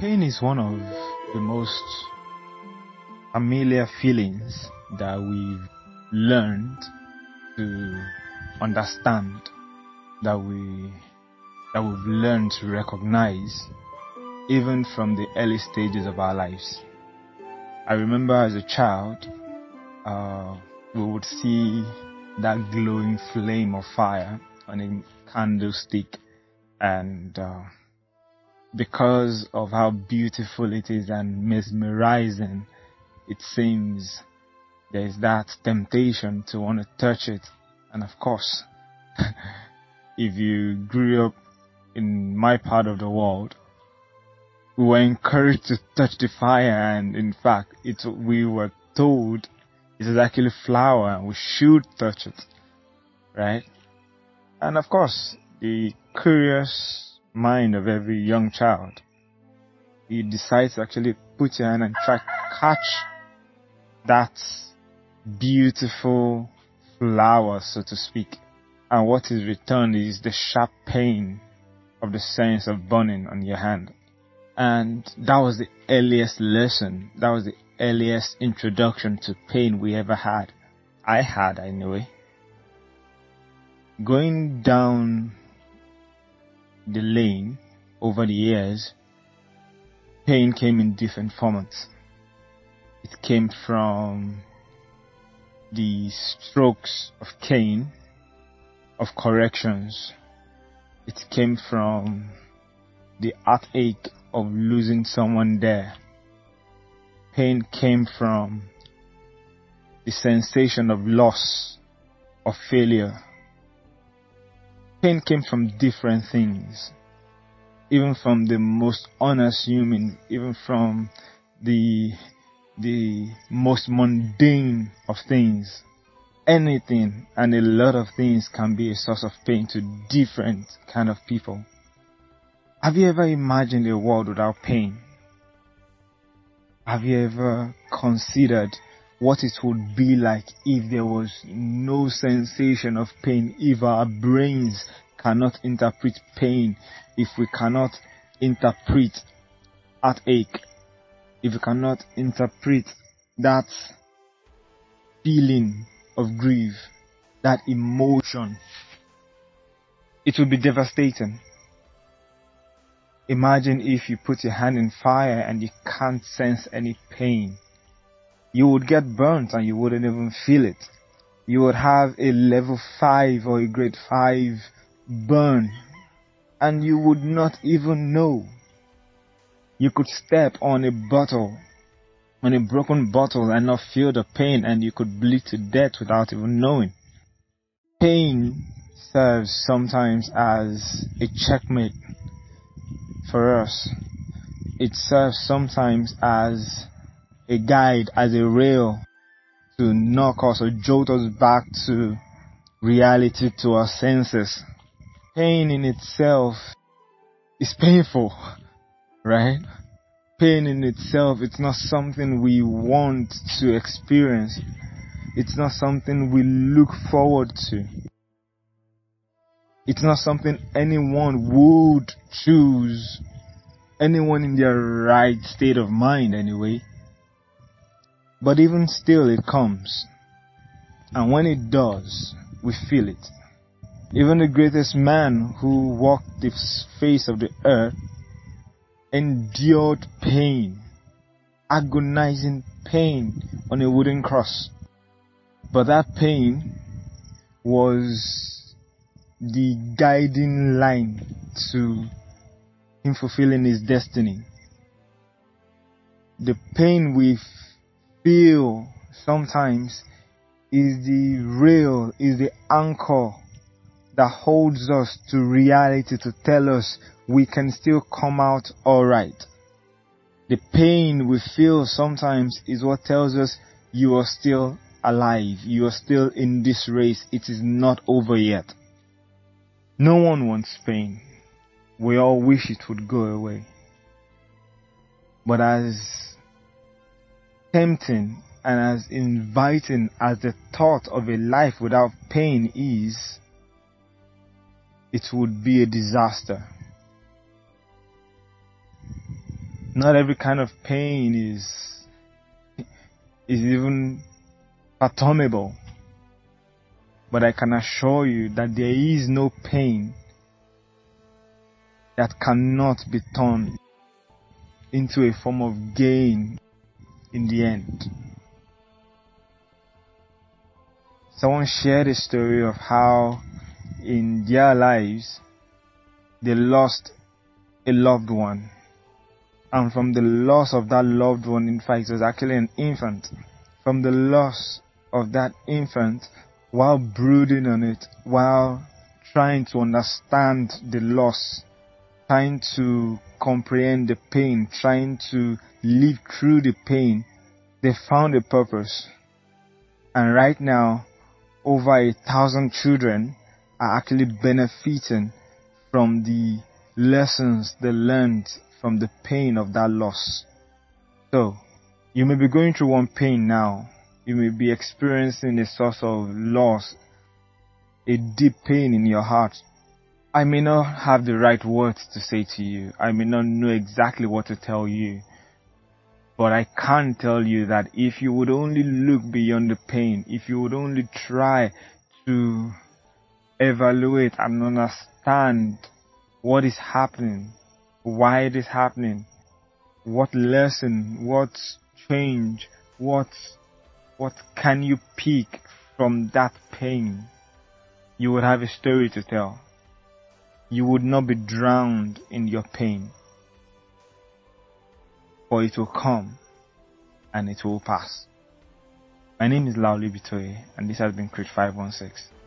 Pain is one of the most familiar feelings that we've learned to understand, that we that we've learned to recognize even from the early stages of our lives. I remember as a child, uh, we would see that glowing flame of fire on a candlestick and uh, because of how beautiful it is and mesmerizing it seems there's that temptation to want to touch it. And of course if you grew up in my part of the world we were encouraged to touch the fire. And in fact it we were told it is actually flower and we should touch it right? And of course the curious mind of every young child. He decides to actually put your hand and try catch that beautiful flower, so to speak. And what is returned is the sharp pain of the sense of burning on your hand. And that was the earliest lesson. That was the earliest introduction to pain we ever had. I had anyway. Going down lane over the years, pain came in different formats. It came from the strokes of cane, of corrections. It came from the heartache of losing someone there. Pain came from the sensation of loss, of failure, pain came from different things. Even from the most unassuming, even from the, the most mundane of things. Anything and a lot of things can be a source of pain to different kind of people. Have you ever imagined a world without pain? Have you ever considered what it would be like if there was no sensation of pain, if our brains cannot interpret pain, if we cannot interpret heartache, if we cannot interpret that feeling of grief, that emotion, it would be devastating. Imagine if you put your hand in fire and you can't sense any pain you would get burnt and you wouldn't even feel it. You would have a level 5 or a grade 5 burn and you would not even know. You could step on a bottle, on a broken bottle and not feel the pain and you could bleed to death without even knowing. Pain serves sometimes as a checkmate for us. It serves sometimes as a guide as a rail to knock us or jolt us back to reality, to our senses. Pain in itself is painful, right? Pain in itself, it's not something we want to experience. It's not something we look forward to. It's not something anyone would choose. Anyone in their right state of mind anyway. But even still, it comes. And when it does, we feel it. Even the greatest man who walked the face of the earth endured pain, agonizing pain on a wooden cross. But that pain was the guiding line to him fulfilling his destiny. The pain we feel sometimes is the rail, is the anchor that holds us to reality to tell us we can still come out alright. The pain we feel sometimes is what tells us you are still alive. You are still in this race. It is not over yet. No one wants pain. We all wish it would go away. But as tempting and as inviting as the thought of a life without pain is, it would be a disaster. Not every kind of pain is is even fathomable. But I can assure you that there is no pain that cannot be turned into a form of gain in the end. Someone shared a story of how in their lives they lost a loved one. And from the loss of that loved one, in fact, it was actually an infant. From the loss of that infant, while brooding on it, while trying to understand the loss, trying to comprehend the pain, trying to live through the pain, they found a purpose. And right now, over a thousand children are actually benefiting from the lessons they learned from the pain of that loss. So, you may be going through one pain now. You may be experiencing a source of loss, a deep pain in your heart. I may not have the right words to say to you. I may not know exactly what to tell you. But I can tell you that if you would only look beyond the pain, if you would only try to evaluate and understand what is happening, why it is happening, what lesson, what change, what what can you pick from that pain? You would have a story to tell. You would not be drowned in your pain. For it will come and it will pass. My name is Lauli Bitoye and this has been Crit 516.